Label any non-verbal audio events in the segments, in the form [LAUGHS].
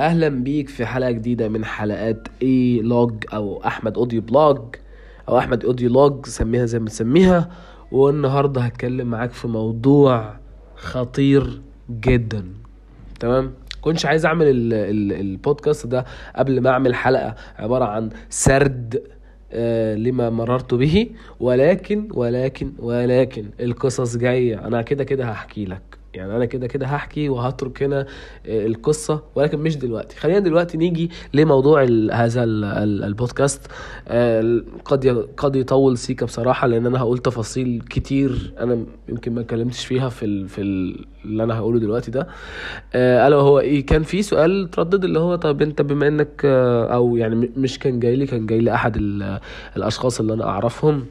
أهلا بيك في حلقة جديدة من حلقات A-Log أو أحمد audio blog أو أحمد audio log سميها زي ما تسميها والنهاردة هتكلم معاك في موضوع خطير جدا. تمام؟ كنتش عايز أعمل ال ال البودكاست ده قبل ما أعمل حلقة عبارة عن سرد آه لما مررت به. ولكن ولكن ولكن القصص جاية. أنا كده كده هحكي لك. يعني أنا كده كده هحكي وهترك هنا آه، القصة ولكن مش دلوقتي. خلينا دلوقتي نيجي لموضوع هذا ال- ال- البودكاست. آه، قد قد يطول سيكا بصراحة لأن أنا هقول تفاصيل كتير أنا يمكن ما اتكلمتش فيها في ال في ال اللي أنا هقوله دلوقتي ده. آه، ألا وهو إيه كان في سؤال تردد اللي هو طب أنت بما إنك أو يعني مش كان جاي لي كان جاي لي احد ال- الأشخاص اللي أنا أعرفهم.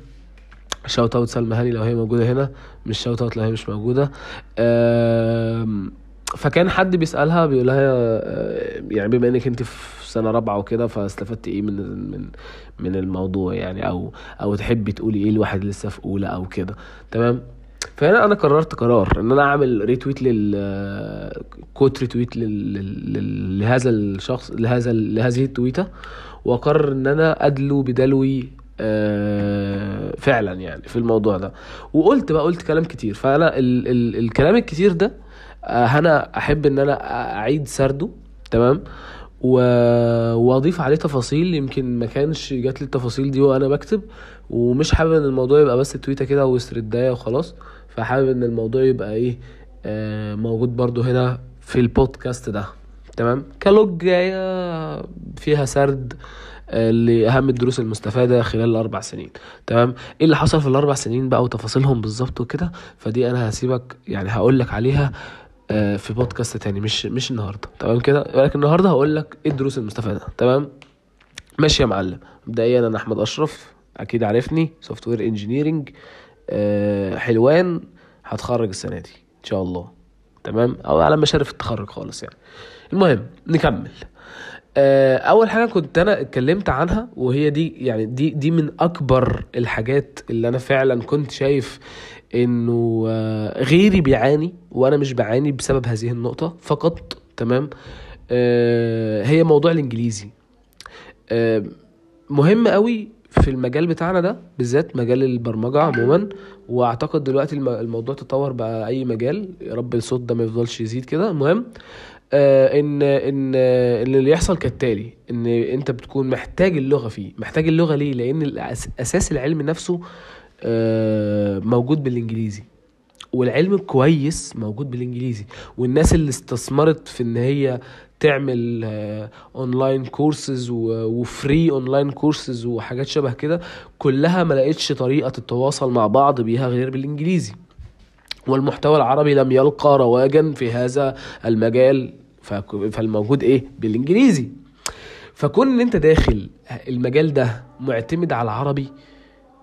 shout out سلمى هاني لو هي موجودة هنا. مش shout out لو هي مش موجودة. فكان حد بيسألها بيقول لها آه، يعني بما إنك أنت في سنة رابعة وكده فاستفدت إيه من من من الموضوع يعني؟ أو أو تحبي تقولي إيه لواحد لسه في أولى أو كده. تمام؟ فهنا أنا قررت قرار إن أنا أعمل retweet لل quote retweet لل... لل... لهذا الشخص لهذا لهذه التويتة وأقرر إن أنا أدلو بدلوي آه، فعلا يعني في الموضوع ده. وقلت بقى قلت كلام كتير. فأنا ال ال الكلام الكتير ده آه، أنا أحب إن أنا أعيد سرده تمام؟ و... وأضيف عليه تفاصيل يمكن ما كانش جات لي التفاصيل دي وأنا بكتب. ومش حابب إن الموضوع يبقى بس تويتة كده وسردايه وخلاص. فحابب إن الموضوع يبقى إيه آه موجود برضو هنا في البودكاست ده تمام؟ كلوج جاية فيها سرد آه، لأهم الدروس المستفادة خلال الأربع سنين. تمام؟ إيه اللي حصل في الأربع سنين بقى وتفاصيلهم بالظبط وكده؟ فدي أنا هسيبك يعني هقول لك عليها آه، في بودكاست تاني مش مش النهارده. تمام كده؟ ولكن النهارده هقول لك إيه الدروس المستفادة. تمام؟ ماشي يا معلم. مبدئيا أنا أحمد أشرف أكيد عارفني software engineering حلوان هتخرج السنة دي إن شاء الله. تمام؟ أو على مشارف التخرج خالص يعني. المهم نكمل. أول حاجة كنت أنا اتكلمت عنها وهي دي يعني دي دي من أكبر الحاجات اللي أنا فعلا كنت شايف إنه آه، غيري بيعاني وأنا مش بعاني بسبب هذه النقطة فقط تمام؟ آه، هي موضوع الإنجليزي. آه، مهم قوي في المجال بتاعنا ده بالذات مجال البرمجة عموما وأعتقد دلوقتي الم- الموضوع تطور بقى أي مجال يا رب الصوت ده ما يفضلش يزيد كده. المهم آه ان إن آه، اللي يحصل كالتالي إن أنت بتكون محتاج اللغة فيه. محتاج اللغة ليه؟ لأن أساس العلم نفسه آه موجود بالإنجليزي. والعلم الكويس موجود بالإنجليزي. والناس اللي استثمرت في إن هي تعمل آه، online courses و free online courses وحاجات شبه كده كلها ما لقيتش طريقة تتواصل مع بعض بيها غير بالإنجليزي. والمحتوى العربي لم يلقى رواجا في هذا المجال فالموجود إيه؟ بالإنجليزي. فكون إن أنت داخل المجال ده معتمد على العربي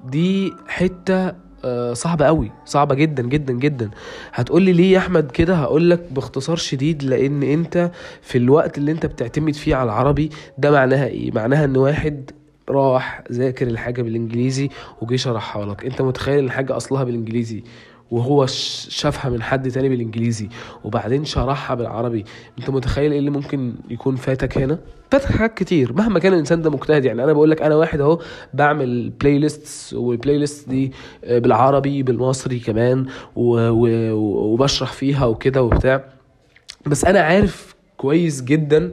دي حتة آه، صعبة قوي صعبة جدا جدا جدا. هتقولي ليه يا أحمد كده؟ هقولك باختصار شديد لأن أنت في الوقت اللي أنت بتعتمد فيه على العربي ده معناها إيه؟ معناها إن واحد راح ذاكر الحاجة بالإنجليزي وجي شرحها لك. أنت متخيل الحاجة أصلها بالإنجليزي؟ وهو شافها من حد تاني بالإنجليزي وبعدين شرحها بالعربي. أنت متخيل إيه اللي ممكن يكون فاتك هنا؟ فاتك حاجات كتير. مهما كان الإنسان ده مجتهد يعني أنا بقول لك أنا واحد أهو بعمل playlist وال playlist دي آه، بالعربي بالمصري كمان وبشرح فيها وكده وبتاع. بس أنا عارف كويس جدا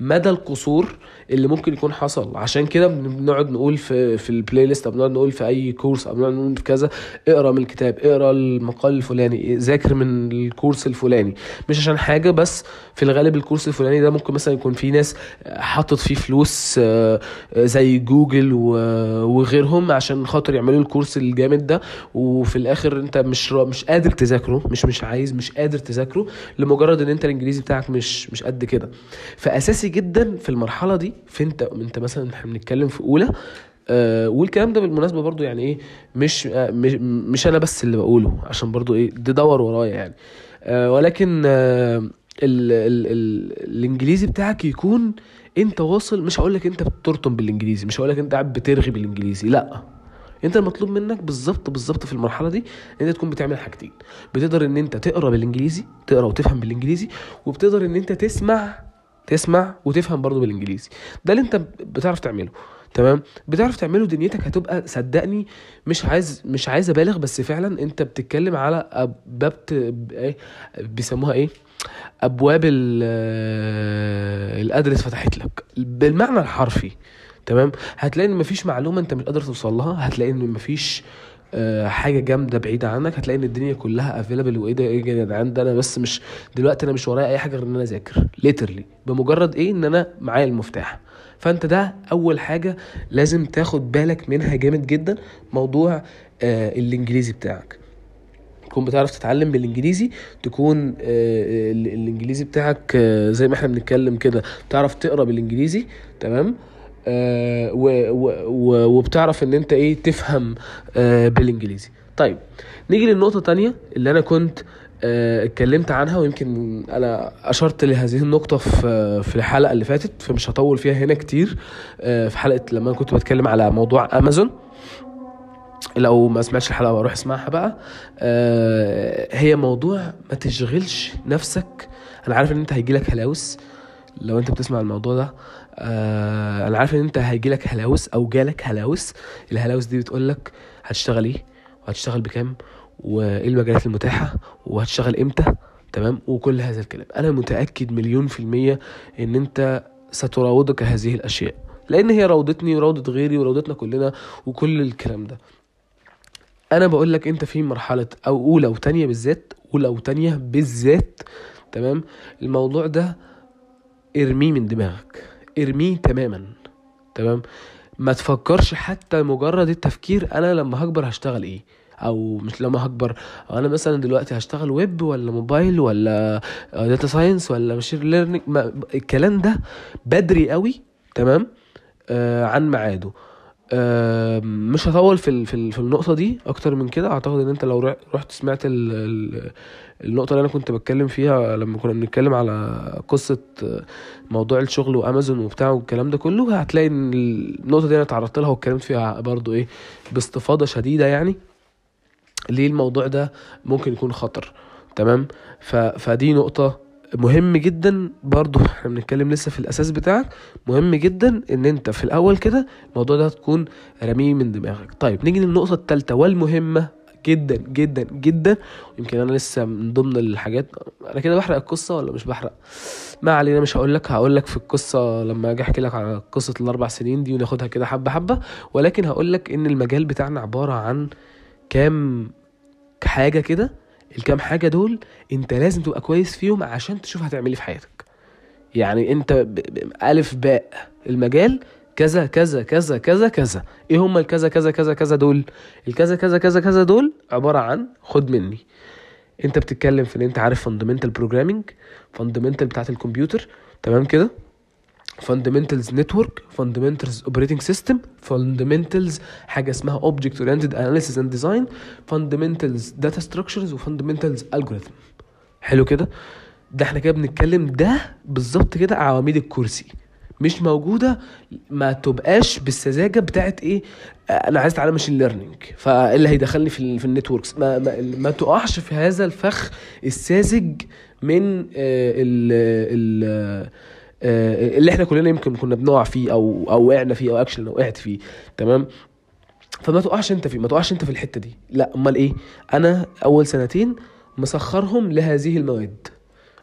مدى القصور اللي ممكن يكون حصل. عشان كده بنقعد نقول في في ال playlist أو بنقعد نقول في أي course أو بنقعد نقول في كذا اقرأ من الكتاب اقرأ المقال الفلاني ذاكر من ال course الفلاني. مش عشان حاجة بس في الغالب ال course الفلاني ده ممكن مثلا يكون في ناس حاطط فيه فلوس آه، آه، زي جوجل وغيرهم عشان خاطر يعملوا ال course الجامد ده. وفي الآخر أنت مش مش قادر تذاكره مش مش عايز مش قادر تذاكره لمجرد إن أنت الإنجليزي بتاعك مش مش قد كده. فأساسي جدا في المرحلة دي في انت مثلا إحنا بنتكلم في أولى آه والكلام ده بالمناسبة برضو يعني إيه مش آه مش, أنا بس اللي بقوله عشان برضو إيه ده دور ورايا يعني. آه ولكن آه ال ال ال الإنجليزي بتاعك يكون أنت واصل مش هقول لك أنت بترطم بالإنجليزي مش هقول لك أنت قاعد بترغي بالإنجليزي لأ. أنت المطلوب منك بالظبط بالظبط في المرحلة دي إن أنت تكون بتعمل حاجتين. بتقدر إن أنت تقرأ بالإنجليزي تقرأ وتفهم بالإنجليزي وبتقدر إن أنت تسمع تسمع وتفهم برضو بالإنجليزي. ده اللي أنت بتعرف تعمله تمام؟ بتعرف تعمله دنيتك هتبقى صدقني مش عايز مش عايز أبالغ بس فعلا أنت بتتكلم على ابواب إيه؟ بيسموها إيه؟ أبواب القدر اتفتحت لك. بالمعنى الحرفي تمام؟ هتلاقي إن مفيش معلومة أنت مش قادر توصل لها هتلاقي إن مفيش آه، حاجة جامدة بعيدة عنك. هتلاقي إن الدنيا كلها available وإيه ده إيه يا جدعان؟ ده أنا بس مش دلوقتي أنا مش ورايا أي حاجة غير إن أنا أذاكر. literally بمجرد إيه؟ إن أنا معايا المفتاح. فأنت ده أول حاجة لازم تاخد بالك منها جامد جدا موضوع آه الإنجليزي بتاعك. تكون بتعرف تتعلم بالإنجليزي تكون آه الإنجليزي بتاعك آه زي ما إحنا بنتكلم كده تعرف تقرأ بالإنجليزي تمام؟ آه وبتعرف إن أنت إيه تفهم آه بالإنجليزي. طيب نيجي للنقطة التانية اللي أنا كنت آه اتكلمت عنها ويمكن أنا أشرت لهذه النقطة في في الحلقة اللي فاتت فمش هطول فيها هنا كتير آه في حلقة لما كنت بتكلم على موضوع امازون لو ما سمعتش الحلقة بروح اسمعها بقى. آه هي موضوع ما تشغلش نفسك. أنا عارف إن أنت هيجيلك هلاوس لو أنت بتسمع الموضوع ده. آه أنا عارف إن أنت هيجيلك هلاوس أو جالك هلاوس. الهلاوس دي بتقول لك هتشتغل إيه؟ وهتشتغل بكام؟ وإيه المجالات المتاحة؟ وهتشتغل إمتى؟ تمام؟ وكل هذا الكلام. أنا متأكد مليون في المية إن أنت ستراودك هذه الأشياء. لأن هي راودتني وراودت غيري وراودتنا كلنا وكل الكلام ده. أنا بقول لك أنت في مرحلة أو أولى وتانية بالذات أولى وتانية بالذات تمام؟ الموضوع ده ارميه من دماغك. ارميه تماما تمام؟ ما تفكرش حتى مجرد التفكير أنا لما هكبر هشتغل إيه؟ أو مش لما هكبر أنا مثلا دلوقتي هشتغل ويب ولا موبايل ولا data science ولا machine learning الكلام ده بدري قوي تمام؟ آه عن ميعاده. آه مش هطول في في النقطة دي أكتر من كده. أعتقد إن أنت لو رحت سمعت النقطة اللي أنا كنت بتكلم فيها لما كنا بنتكلم على قصة موضوع الشغل وأمازون وبتاع والكلام ده كله هتلاقي إن النقطة دي أنا اتعرضت لها واتكلمت فيها برضو إيه باستفاضة شديدة يعني ليه الموضوع ده ممكن يكون خطر. تمام؟ ف... فدي نقطة مهم جدا برضو إحنا بنتكلم لسه في الأساس بتاعك مهم جدا إن أنت في الأول كده الموضوع ده تكون رميه من دماغك. طيب نيجي للنقطة الثالثه والمهمة جدا جدا جدا. يمكن أنا لسه من ضمن الحاجات. أنا كده بحرق القصة ولا مش بحرق؟ ما علينا مش هقول لك. هقول لك في القصة لما أجي أحكي لك على قصة الأربع سنين دي وناخدها كده حبة حبة. ولكن هقول لك إن المجال بتاعنا عبارة عن كام حاجة كده. الكام حاجة دول أنت لازم تبقى كويس فيهم عشان تشوف هتعمل إيه في حياتك. يعني أنت ألف باء. المجال كذا كذا كذا كذا كذا. إيه هم الكذا كذا كذا كذا دول؟ الكذا كذا كذا كذا دول عبارة عن خد مني. أنت بتتكلم في إن أنت عارف fundamental programming fundamental بتاعت الكمبيوتر. تمام كده؟ fundamentals network fundamentals operating system fundamentals حاجة اسمها object oriented analysis and design fundamentals data structures و fundamentals algorithm حلو كده؟ ده إحنا كده بنتكلم ده بالظبط كده عواميد الكرسي. مش موجودة ما تبقاش بالسذاجة بتاعت إيه أنا عايز أتعلم machine learning فاللي هيدخلني في في ال networks ما, ما, ما تقعش في هذا الفخ الساذج من ال ال اللي إحنا كلنا يمكن كنا بنقع فيه أو أو وقعنا فيه أو اكشن وقعت فيه. تمام؟ فما تقعش أنت فيه ما تقعش أنت في الحتة دي. لا أمال إيه؟ أنا أول سنتين مسخرهم لهذه المواد.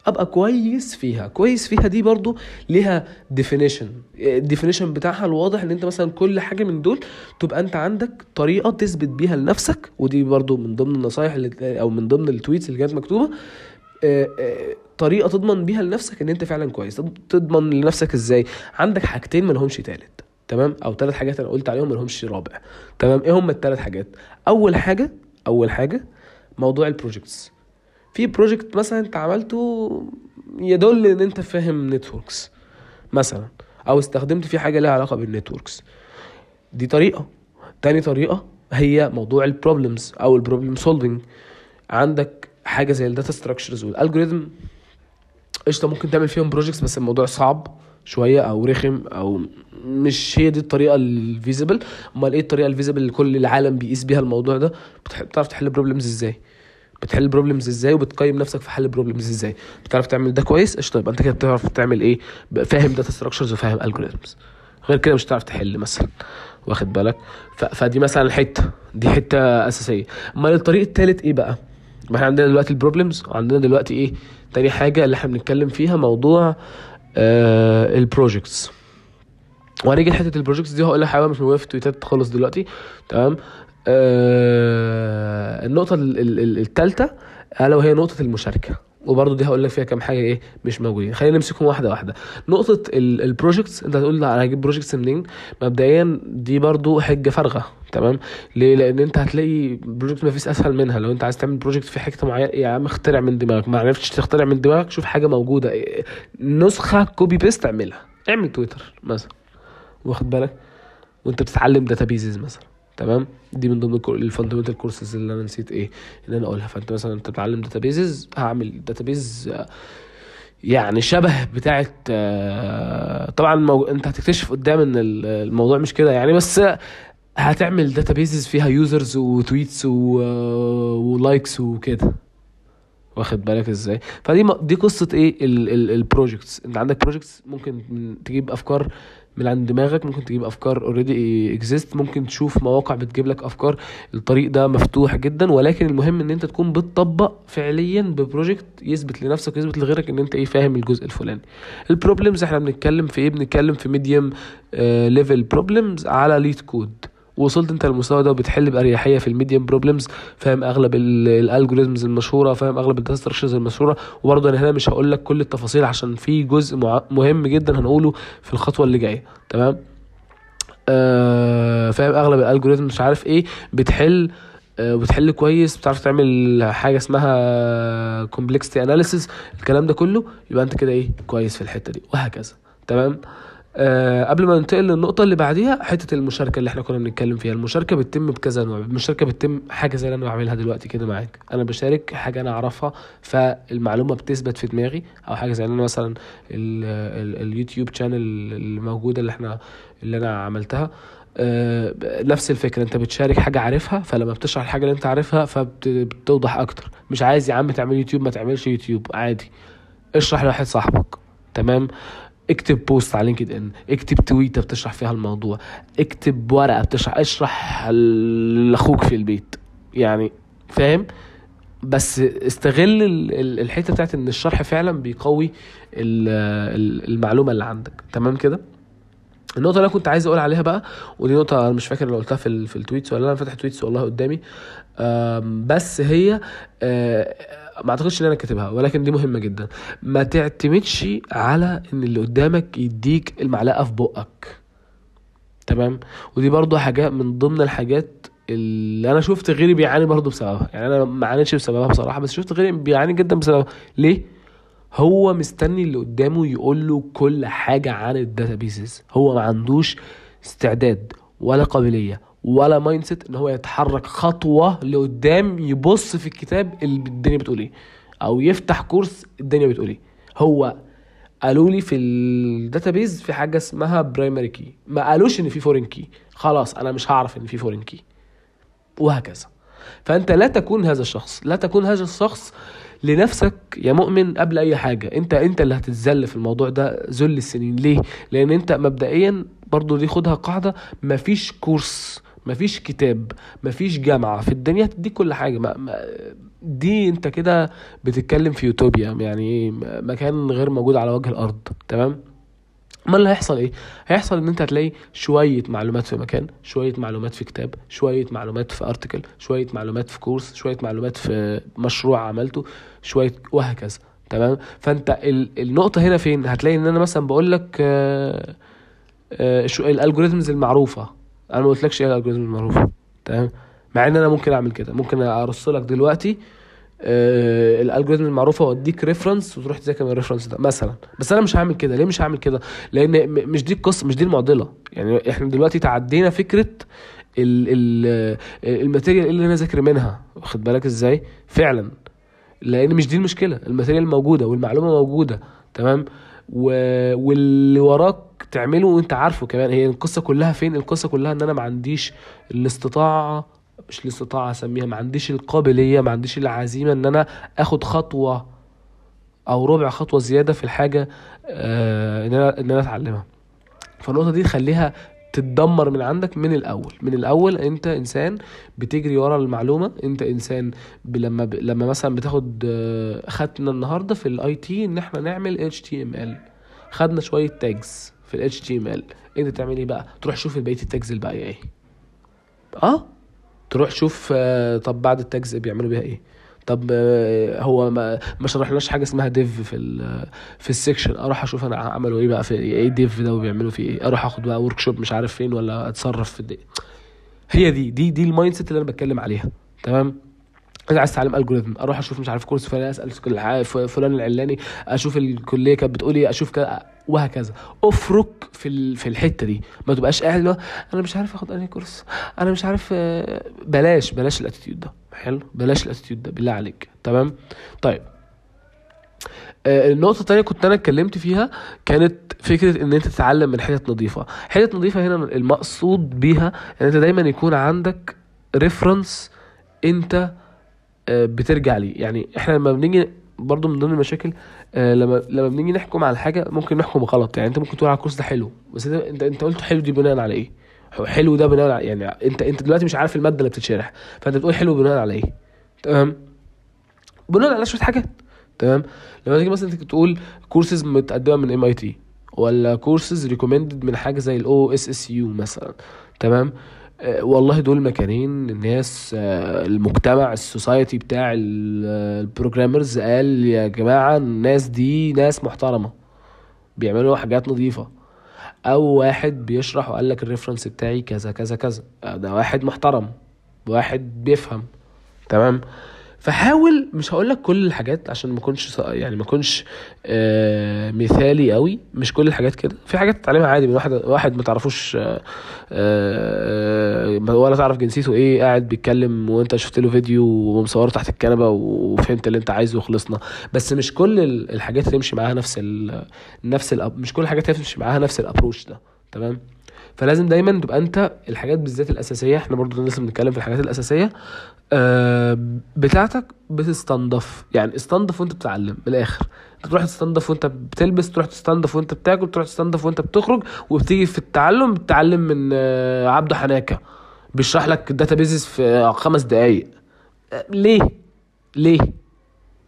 أبقى كويس فيها. كويس فيها دي برضو ليها definition ال definition بتاعها الواضح إن أنت مثلا كل حاجة من دول تبقى أنت عندك طريقة تثبت بيها لنفسك ودي برضو من ضمن النصايح اللي أو من ضمن ال tweets اللي كانت مكتوبة. طريقة تضمن بيها لنفسك إن أنت فعلا كويس. تضمن لنفسك إزاي؟ عندك حاجتين ما لهمش تالت تمام؟ أو ثلاث حاجات أنا قلت عليهم ما لهمش رابع تمام؟ إيه هم الثلاث حاجات؟ أول حاجة أول حاجة موضوع ال projects في project مثلا أنت عملته يدل إن أنت فاهم networks مثلا أو استخدمت فيه حاجة لها علاقة بال networks دي طريقة. تاني طريقة هي موضوع ال problems أو ال problem solving عندك حاجة زي ال data structures وال algorithm قشطة ممكن تعمل فيهم projects بس الموضوع صعب شوية أو رخم أو مش هي دي الطريقة ال feasible أمال إيه الطريقة ال feasible اللي كل العالم بيقيس بيها الموضوع ده؟ بتعرف تحل problems إزاي؟ بتحل ال problems إزاي وبتقيم نفسك في حل ال problems إزاي. بتعرف تعمل ده كويس؟ قشطة يبقى أنت كده بتعرف تعمل إيه؟ فاهم data structures وفاهم algorithms غير كده مش هتعرف تحل مثلا واخد بالك. فدي مثلا الحته دي حتة أساسية. أمال الطريق التالت إيه بقى؟ ما إحنا عندنا دلوقتي ال problems وعندنا دلوقتي إيه؟ تاني حاجة اللي إحنا بنتكلم فيها موضوع آه ال projects وهنيجي لحتة ال projects دي هقول لك حاجة مش موجودة في التويتات خالص دلوقتي. تمام؟ آه النقطة ال- ال- ال- التالتة ألا وهي نقطة المشاركة. وبرضه دي هقول لك فيها كام حاجة إيه مش موجودين. خلينا نمسكهم واحدة واحدة. نقطة ال projects أنت هتقول أنا هجيب projects منين؟ مبدئيا دي برضه حجة فارغة تمام؟ ليه؟ لأن أنت هتلاقي project ما فيش أسهل منها. لو أنت عايز تعمل project في حتة معينة يا عم اخترع من دماغك. ما عرفتش تخترع من دماغك شوف حاجة موجودة. إيه، نسخة copy paste اعملها. اعمل تويتر مثلا. واخد بالك؟ وأنت بتتعلم databases مثلا. تمام؟ دي من ضمن ال fundamental courses اللي أنا نسيت إيه إن أنا أقولها. فأنت مثلا أنت بتتعلم databases هعمل database يعني شبه بتاعه آه، طبعا مو... أنت هتكتشف قدام إن ال- الموضوع مش كده يعني بس هتعمل databases فيها users و tweets و... و likes وكده. واخد بالك إزاي؟ فدي دي قصة إيه؟ ال projects أنت عندك projects ممكن تجيب أفكار من عند دماغك ممكن تجيب أفكار already exist ممكن تشوف مواقع بتجيب لك أفكار. الطريق ده مفتوح جدا ولكن المهم إن أنت تكون بتطبق فعليا ب project يثبت لنفسك ويثبت لغيرك إن أنت إيه فاهم الجزء الفلاني. ال problems إحنا بنتكلم في إيه؟ بنتكلم في medium level problems على LeetCode وصلت انت للمستوى ده وبتحل بأريحية في ال medium problems فاهم؟ أغلب ال algorithms المشهورة فاهم؟ أغلب ال data structures المشهورة. وبرضه أنا هنا مش هقول لك كل التفاصيل عشان في جزء مهم جدا هنقوله في الخطوة اللي جاية تمام؟ آه فاهم؟ أغلب ال algorithms مش عارف إيه بتحل آه، وبتحل كويس بتعرف تعمل حاجة اسمها complexity analysis الكلام ده كله يبقى أنت كده إيه؟ كويس في الحتة دي وهكذا تمام؟ آه قبل ما ننتقل للنقطة اللي بعديها حتة المشاركة اللي إحنا كنا بنتكلم فيها. المشاركة بتتم بكذا نوع. المشاركة بتتم حاجة زي اللي أنا بعملها دلوقتي كده معاك. أنا بشارك حاجة أنا أعرفها فالمعلومة بتثبت في دماغي أو حاجة زي أنا مثلا ال ال ال YouTube channel الموجودة اللي إحنا اللي أنا عملتها. آه، نفس الفكرة. أنت بتشارك حاجة عارفها فلما بتشرح الحاجة اللي أنت عارفها فبتوضح أكتر. مش عايز يا عم تعمل يوتيوب ما تعملش يوتيوب. عادي. اشرح لواحد صاحبك. تمام؟ اكتب post على LinkedIn اكتب تويته بتشرح فيها الموضوع اكتب ورقة بتشرح اشرح لأخوك في البيت يعني فاهم؟ بس استغل ال- ال- الحتة بتاعت إن الشرح فعلا بيقوي ال- ال- المعلومة اللي عندك تمام كده؟ النقطة اللي أنا كنت عايز أقول عليها بقى ودي نقطة أنا مش فاكر لو قلتها في في ال tweets ولا لأ، أنا فاتح tweets والله قدامي بس هي آه، ما أعتقدش إن أنا كاتبها ولكن دي مهمة جدا. ما تعتمدش على إن اللي قدامك يديك المعلقة في بقك. تمام؟ ودي برضو حاجة من ضمن الحاجات اللي أنا شفت غيري بيعاني برضو بسببها. يعني أنا ما عانيتش بسببها بصراحة بس شفت غيري بيعاني جدا بسببها. ليه؟ هو مستني اللي قدامه يقول له كل حاجة عن ال databases هو ما عندوش استعداد ولا قابلية. ولا mindset إن هو يتحرك خطوة لقدام يبص في الكتاب اللي الدنيا بتقول إيه أو يفتح course الدنيا بتقول إيه. هو قالوا لي في ال database في حاجة اسمها primary key ما قالوش إن في foreign key خلاص أنا مش هعرف إن في foreign key وهكذا. فأنت لا تكون هذا الشخص. لا تكون هذا الشخص لنفسك يا مؤمن قبل أي حاجة. أنت أنت اللي هتتذل في الموضوع ده ذل السنين. ليه؟ لأن أنت مبدئيا برضو دي خدها قاعدة مفيش course. مفيش كتاب مفيش جامعة في الدنيا تديك كل حاجة. ما ما دي انت كده بتتكلم في يوتوبيا يعني مكان غير موجود على وجه الأرض تمام؟ ما اللي هيحصل إيه؟ هيحصل إن أنت هتلاقي شوية معلومات في مكان شوية معلومات في كتاب شوية معلومات في article شوية معلومات في course شوية معلومات في مشروع عملته شوية وهكذا تمام؟ فأنت ال- النقطة هنا فين؟ هتلاقي إن أنا مثلا بقول لك آه، آه، ال algorithms المعروفة. أنا ما قلتلكش إيه ال algorithms المعروفه تمام؟ مع ان أنا ممكن اعمل كده ممكن ارص لك دلوقتي آه ال algorithms المعروفه واديك reference وتروح تذاكر من ال reference ده مثلا. بس أنا مش هعمل كده ليه مش هعمل كده؟ لأن مش دي القصة مش دي المعضلة. يعني إحنا دلوقتي تعدينا فكرة ال ال material اللي أنا ذاكر منها. واخد بالك إزاي؟ فعلا. لأن مش دي المشكلة ال material موجودة والمعلومة موجودة تمام؟ و... واللي وراك تعمله وانت عارفه كمان. هي القصة كلها فين؟ القصة كلها إن أنا ما عنديش الاستطاعة مش الاستطاعة أسميها ما عنديش القابلية ما عنديش العزيمة إن أنا آخد خطوة أو ربع خطوة زيادة في الحاجة آه إن أنا إن أنا أتعلمها. فالنقطة دي تخليها تتدمر من عندك من الأول. من الأول أنت إنسان بتجري ورا المعلومة. أنت إنسان لما ب... لما مثلا بتاخد آه، خدنا النهارده في ال IT إن إحنا نعمل HTML. خدنا شوية tags في ال HTML. أنت تعمل إيه بقى؟ تروح شوف بقية ال tags الباقيه إيه. آه؟ تروح شوف آه، طب بعد ال tags بيعملوا بيها إيه. طب آه، هو ما ما شرحناش حاجة اسمها div في ال في ال section أروح أشوف أنا عملوا إيه بقى في إيه div ده وبيعملوا فيه إيه. أروح أخد بقى workshop مش عارف فين ولا أتصرف في الدي. هي دي دي دي ال mindset اللي أنا بتكلم عليها. تمام؟ أنا عايز أتعلم algorithm أروح أشوف مش عارف course فلان أسأل فلان العلاني أشوف الكلية كانت بتقول إيه أشوف كذا وهكذا. افرك في في الحتة دي. ما تبقاش قاعد أنا مش عارف أخد أنهي course أنا مش عارف آه، بلاش بلاش ال attitude ده. حلو؟ بلاش ال attitude ده بالله عليك. تمام؟ طيب. آه، النقطة التانية كنت أنا اتكلمت فيها كانت فكرة إن أنت تتعلم من حتت نظيفة، حتت نظيفة هنا المقصود بيها إن أنت دايما يكون عندك reference آه، بترجع ليه، يعني إحنا لما بنيجي برضو من ضمن المشاكل آه، لما لما بنيجي نحكم على حاجة ممكن نحكم غلط، يعني أنت ممكن تقول على ال course ده حلو، بس أنت, أنت قلت حلو دي بناء على إيه؟ حلو ده بناء على يعني أنت أنت دلوقتي مش عارف المادة اللي بتتشرح، فأنت بتقول حلو بناء على إيه؟ تمام؟ بناء على شوية حاجات تمام لما تيجي مثلا تقول كورسز متقدمة من MIT ولا courses recommended من حاجة زي ال OSSU مثلا تمام آه، والله دول مكانين. الناس آه، المجتمع ال society بتاع ال programmers قال يا جماعة الناس دي ناس محترمة بيعملوا حاجات نظيفة. أو واحد بيشرح وقال لك ال reference بتاعي كذا كذا كذا. آه، ده واحد محترم واحد بيفهم. تمام؟ فحاول مش هقول لك كل الحاجات عشان ما اكونش يعني ما اكونش آه مثالي قوي مش كل الحاجات كده. في حاجات تتعلمها عادي من واحد واحد ما تعرفوش آه آه ولا تعرف جنسيته إيه قاعد بيتكلم وانت شفت له فيديو ومصوره تحت الكنبة وفهمت اللي انت عايزه وخلصنا. بس مش كل ال- الحاجات تمشي معاها نفس ال نفس ال مش كل الحاجات تمشي معاها نفس الابروش ده تمام؟ فلازم دايما تبقى انت الحاجات بالذات الأساسية. إحنا برضو لسه بنتكلم في الحاجات الأساسية. آه، بتاعتك بتستنضف. يعني استنضف وانت بتتعلم من الآخر. تروح تستنضف وانت بتلبس تروح تستنضف وانت بتاكل تروح تستنضف وانت بتخرج وبتيجي في التعلم بتتعلم من آه، عبده حناكة. بيشرح لك databases في آه، خمس دقايق. آه، ليه؟ ليه؟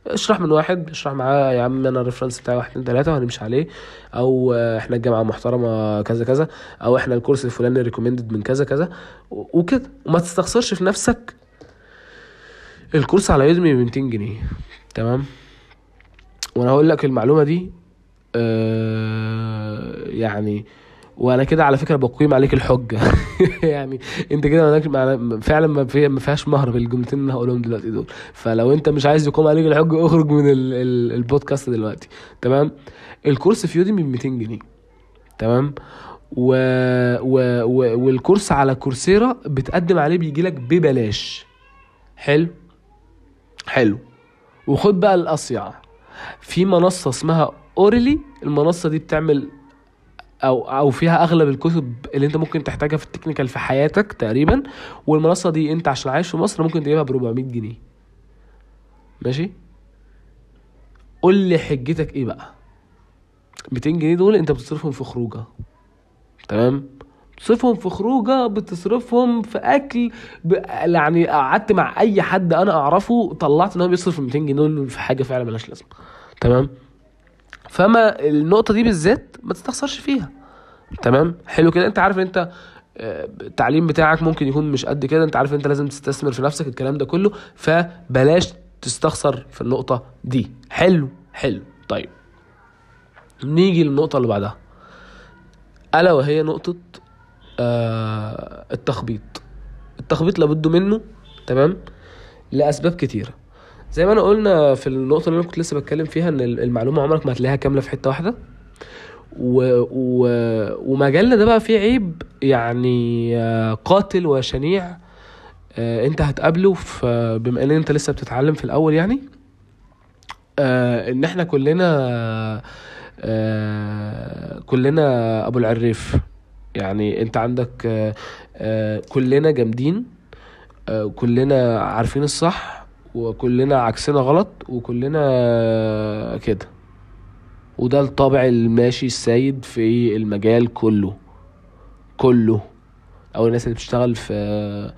اشرح من واحد اشرح معاه يا عم أنا ال reference بتاعي واحد اتنين تلاتة وهنمشي عليه. أو إحنا الجامعة محترمة كذا كذا. أو إحنا الكورس الفلاني recommended من كذا كذا. وكده. وما تستخسرش في نفسك الكورس على Udemy ب 200 جنيه. تمام؟ وأنا هقول لك المعلومة دي آه يعني وأنا كده على فكرة بقيم عليك الحجة. [LAUGHS] يعني انت كده فعلا ما في- ما فيهاش مهر بالجملتين اللي هقولهم دلوقتي دول. فلو انت مش عايز يقوم عليك الحجة اخرج من ال ال البودكاست دلوقتي. تمام؟ الكورس في يودمي ب 200 جنيه. تمام؟ و... و... و... والكورس على كورسيرا بتقدم عليه بيجي لك ببلاش. حلو؟ حلو. وخد بقى الاصيع في منصة اسمها أوريلي المنصة دي بتعمل أو أو فيها أغلب الكتب اللي أنت ممكن تحتاجها في التكنيكال في حياتك تقريبا. والمنصة دي أنت عشان عايش في مصر ممكن تجيبها ب 400 جنيه. ماشي؟ قول لي حجتك إيه بقى. 200 جنيه دول أنت بتصرفهم في خروجة. تمام؟ بتصرفهم في خروجة بتصرفهم في أكل ب... يعني قعدت مع أي حد أنا أعرفه طلعت إن هو بيصرف 200 جنيه في حاجة فعلا ملهاش لازمة. تمام؟ فما النقطة دي بالذات ما تستخسرش فيها. تمام؟ حلو كده. أنت عارف إن أنت آه، التعليم بتاعك ممكن يكون مش قد كده. أنت عارف إن أنت لازم تستثمر في نفسك الكلام ده كله. فبلاش تستخسر في النقطة دي. حلو حلو. طيب. نيجي للنقطة اللي بعدها. ألا وهي نقطة التخبيط. التخبيط لابد منه تمام؟ لأسباب كتيرة. زي ما أنا قلنا في النقطة اللي أنا كنت لسه بتكلم فيها إن المعلومة عمرك ما هتلاقيها كاملة في حتة واحدة. و... و... ومجالنا ده بقى فيه عيب يعني آه، قاتل وشنيع. آه، أنت هتقابله في بما إن أنت لسه بتتعلم في الأول يعني آه، إن إحنا كلنا آه، كلنا أبو العريف. يعني انت عندك آه، آه، كلنا جامدين آه، كلنا عارفين الصح وكلنا عكسنا غلط وكلنا كده. وده الطابع الماشي السيد في المجال كله كله. أو الناس اللي بتشتغل في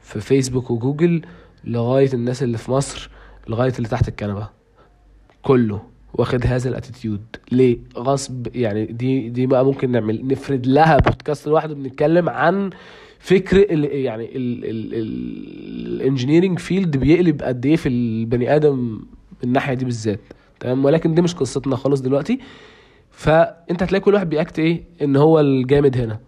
في فيسبوك وجوجل لغاية الناس اللي في مصر لغاية اللي تحت الكنبة كله. واخد هذا ال attitude. ليه؟ غصب يعني دي دي بقى ممكن نعمل نفرد لها بودكاست لوحده بنتكلم عن فكر يعني ال engineering field بيقلب قد إيه في البني آدم الناحية دي بالذات. تمام؟ ولكن دي مش قصتنا خالص دلوقتي. فأنت هتلاقي كل واحد بي act إيه؟ إن هو الجامد هنا.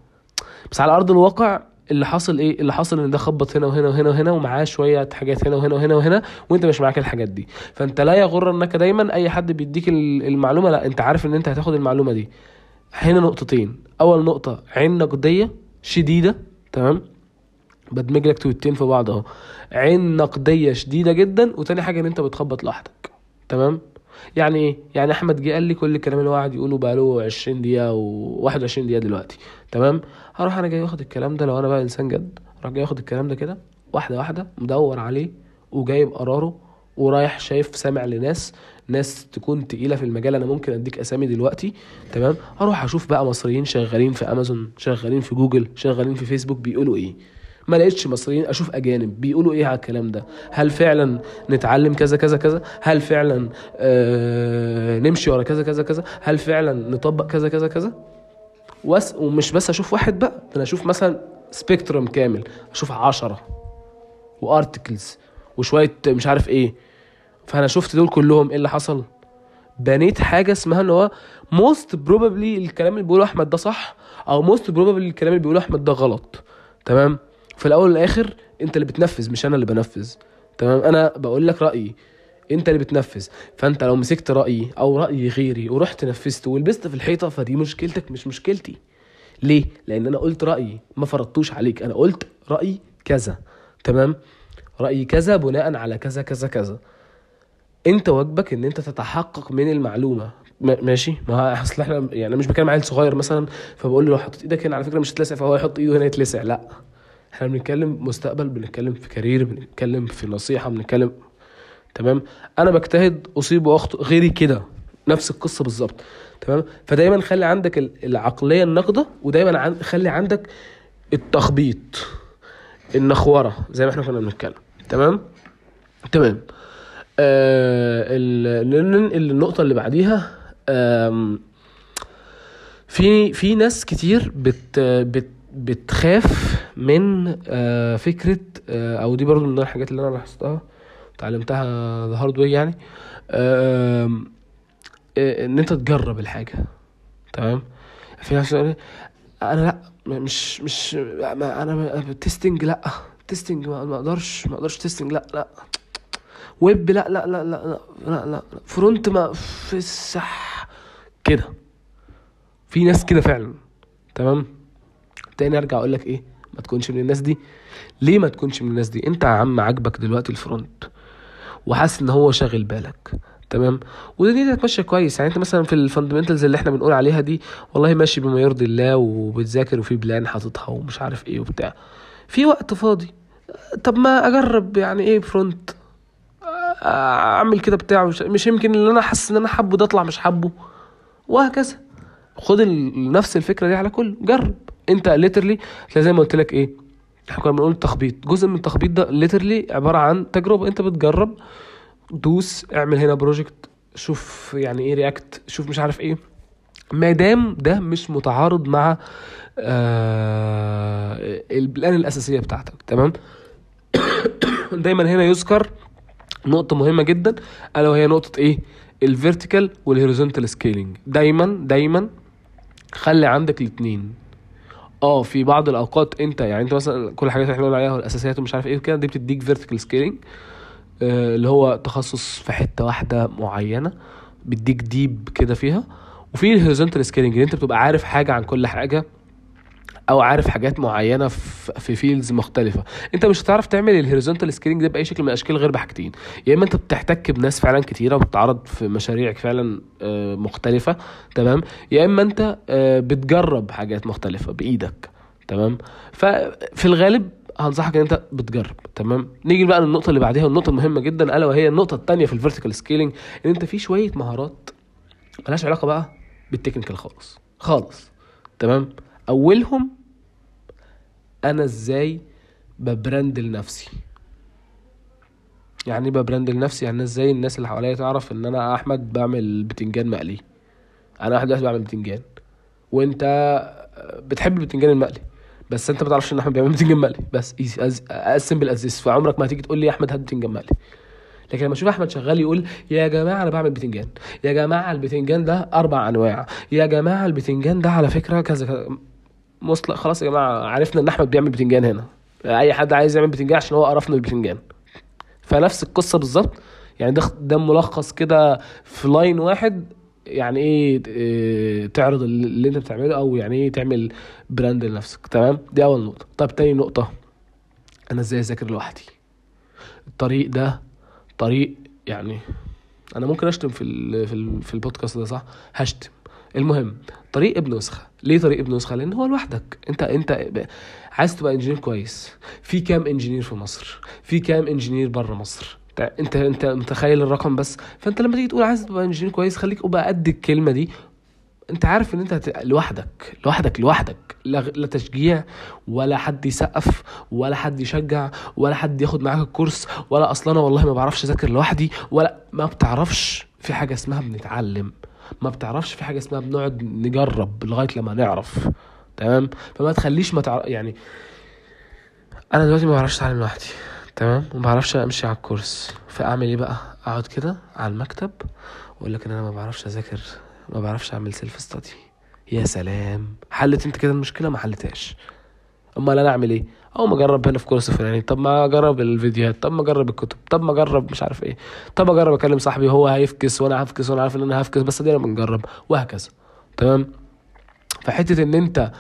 بس على أرض الواقع اللي حاصل إيه؟ اللي حاصل إن ده خبط هنا وهنا وهنا وهنا ومعاه شوية حاجات هنا وهنا وهنا وهنا وأنت مش معاك الحاجات دي. فأنت لا يغرنك دايما أي حد بيديك ال- المعلومة لا أنت عارف إن أنت هتاخد المعلومة دي. هنا نقطتين. أول نقطة عين نقدية شديدة تمام؟ بدمج لك تويتين في بعض أهو. عين نقدية شديدة جدا وتاني حاجة إن أنت بتخبط لوحدك تمام؟ يعني إيه؟ يعني أحمد جه قال لي كل الكلام اللي هو قاعد يقوله بقاله 20 دقيقة و21 دقيقة دلوقتي. تمام؟ هروح أنا جاي واخد الكلام ده لو أنا بقى إنسان جد أروح جاي واخد الكلام ده كده واحدة واحدة مدور عليه وجايب قراره ورايح شايف سامع لناس ناس تكون تقيلة في المجال أنا ممكن أديك أسامي دلوقتي. تمام؟ أروح أشوف بقى مصريين شغالين في امازون شغالين في جوجل شغالين في فيسبوك بيقولوا إيه. ما لقيتش مصريين أشوف أجانب بيقولوا إيه على الكلام ده؟ هل فعلا نتعلم كذا كذا كذا؟ هل فعلا آه نمشي ورا كذا كذا كذا؟ هل فعلا نطبق كذا كذا كذا؟ وس... ومش بس أشوف واحد بقى أنا أشوف مثلا spectrum كامل أشوف عشرة و articles وشويه مش عارف إيه. فأنا شفت دول كلهم إيه اللي حصل؟ بنيت حاجة اسمها إن هو most probably الكلام اللي بيقوله أحمد ده صح أو most probably الكلام اللي بيقوله أحمد ده غلط. تمام؟ في الأول والآخر أنت اللي بتنفذ مش أنا اللي بنفذ. تمام؟ أنا بقول لك رأيي. أنت اللي بتنفذ. فأنت لو مسكت رأيي أو رأي غيري ورحت نفذته ولبست في الحيطة فدي مشكلتك مش مشكلتي. ليه؟ لأن أنا قلت رأيي ما فرضتوش عليك. أنا قلت رايي كذا. تمام؟ رايي كذا بناء على كذا كذا كذا. أنت واجبك إن أنت تتحقق من المعلومة. ما- ماشي؟ ما أصل إحنا يعني مش بكلم عيل صغير مثلا فبقول له لو حطيت إيدك هنا على فكرة مش هتلسع فهو يحط إيده هنا يتلسع. لا. إحنا بنتكلم مستقبل بنتكلم في كارير بنتكلم في نصيحة بنتكلم تمام؟ أنا بجتهد أصيب واخطئ غيري كده نفس القصة بالظبط تمام؟ فدايما خلي عندك ال- العقلية الناقده ودايما. خلي عندك التخبيط النخورة زي ما إحنا كنا بنتكلم تمام؟ تمام. آه النقطة اللي بعديها آم، في في ناس كتير بت بت بتخاف من آه، فكرة آه، أو دي برضو من الحاجات اللي أنا لاحظتها اتعلمتها ذا هارد واي يعني آه، إن أنت تجرب الحاجة تمام في ناس أنا لأ مش مش أنا تيستنج لأ تيستنج ما أقدرش ما أقدرش تيستنج لأ لأ ويب لأ لأ لأ لأ لأ, لأ. فرونت ما في الصح كده في ناس كده فعلا تمام تاني ارجع أقول لك إيه ما تكونش من الناس دي. ليه ما تكونش من الناس دي؟ انت يا عم عاجبك دلوقتي ال front وحاسس ان هو شاغل بالك تمام؟ ودنيتك ماشيه كويس. يعني انت مثلا في ال fundamentals اللي إحنا بنقول عليها دي والله ماشي بما يرضي الله وبتذاكر وفي plan حاططها ومش عارف إيه وبتاع. في وقت فاضي. طب ما اجرب يعني إيه front؟ اعمل كده بتاع مش, مش يمكن اللي أنا حاسس ان أنا حابه ده اطلع مش حابه وهكذا. خد نفس الفكرة دي على كل جرب. انت literally زي ما قلت لك إيه إحنا كنا بنقول تخبيط. جزء من التخبيط ده literally عبارة عن تجربة. انت بتجرب دوس اعمل هنا project شوف يعني إيه React شوف مش عارف إيه. ما دام ده مش متعارض مع آه ال plan الأساسية بتاعتك. تمام؟ [COUGHS] دايما هنا يذكر نقطة مهمة جدا ألا وهي نقطة إيه؟ ال vertical وال horizontal scaling دايما دايما خلي عندك الاتنين. آه في بعض الاوقات انت يعني انت مثلا كل الحاجات اللي إحنا بنقول عليها والاساسيات ومش عارف إيه كده دي بتديك vertical scaling اللي هو تخصص في حتة واحدة معينة بيديك deep كده فيها. وفي ال horizontal scaling اللي انت بتبقى عارف حاجة عن كل حاجة. أو عارف حاجات معينة في في fields مختلفة. أنت مش هتعرف تعمل ال horizontal scaling ده بأي شكل من الأشكال غير بحاجتين. يا إما أنت بتحتك بناس فعلا كتيرة وبتتعرض في مشاريع فعلا آه، مختلفة تمام؟ يا إما أنت آه، بتجرب حاجات مختلفة بإيدك تمام؟ ففي الغالب هنصحك إن أنت بتجرب تمام؟ نيجي بقى للنقطة اللي بعديها والنقطة المهمة جدا ألا وهي النقطة الثانية في ال vertical scaling إن أنت في شوية مهارات ملهاش علاقة بقى بال technical خالص. خالص تمام؟ أولهم أنا إزاي ب brand لنفسي. يعني إيه ب brand لنفسي؟ يعني إزاي الناس اللي حواليا تعرف إن أنا أحمد بعمل بتنجان مقلي؟ أنا واحد دلوقتي بعمل بتنجان. وأنت بتحب البتنجان المقلي بس أنت ما تعرفش إن أحمد بيعمل بتنجان مقلي. بس اقسم بالاساس فعمرك ما هتيجي تقول لي يا أحمد هات بتنجان مقلي. لكن لما أشوف أحمد شغال يقول يا جماعة أنا بعمل بتنجان. يا جماعة البتنجان ده أربع أنواع. يا جماعة البتنجان ده على فكرة كذا. مصل خلاص يا جماعة عرفنا إن أحمد بيعمل بتنجان هنا. أي حد عايز يعمل بتنجان عشان هو قرفنا البتنجان. فنفس القصة بالظبط. يعني ده ده ملخص كده في line واحد يعني إيه إيه تعرض اللي أنت بتعمله أو يعني إيه تعمل brand لنفسك. تمام؟ دي أول نقطة. طب تاني نقطة. أنا إزاي أذاكر لوحدي؟ الطريق ده طريق يعني أنا ممكن أشتم في في في البودكاست ده صح؟ هشتم. المهم طريق ابن نسخه ليه طريق ابن نسخة؟ لأن هو لوحدك. أنت أنت عايز تبقى إنجينير كويس. في كام إنجينير في مصر؟ في كام إنجينير بره مصر؟ أنت أنت متخيل الرقم بس؟ فأنت لما تيجي تقول عايز تبقى إنجينير كويس خليك أبقى قد الكلمة دي. أنت عارف إن أنت. لوحدك لوحدك لوحدك. لا, لا تشجيع ولا حد يسقف ولا حد يشجع ولا حد ياخد معاك الكورس ولا أصلا أنا والله ما بعرفش أذاكر لوحدي ولا ما بتعرفش في حاجة اسمها بنتعلم. ما بتعرفش في حاجة اسمها بنقعد نجرب لغاية لما نعرف. تمام؟ فما تخليش ما تعرف يعني أنا دلوقتي ما بعرفش أتعلم لوحدي. تمام؟ وما بعرفش أمشي على الكورس. فأعمل إيه بقى؟ أقعد كده على المكتب وأقول لك إن أنا ما بعرفش أذاكر ما بعرفش أعمل سيلف ستادي يا سلام! حلت أنت كده المشكلة؟ ما حلتهاش. امال أنا اعمل إيه؟ أو ما أجرب هنا في كورس فلاني. طب ما أجرب الفيديوهات. طب ما أجرب الكتب. طب ما أجرب مش عارف إيه. طب أجرب أكلم صاحبي هو هيفكس وأنا هفكس وأنا عارف إن أنا هفكس بس دي بنجرب. وهكذا. تمام؟ فحتة إن أنت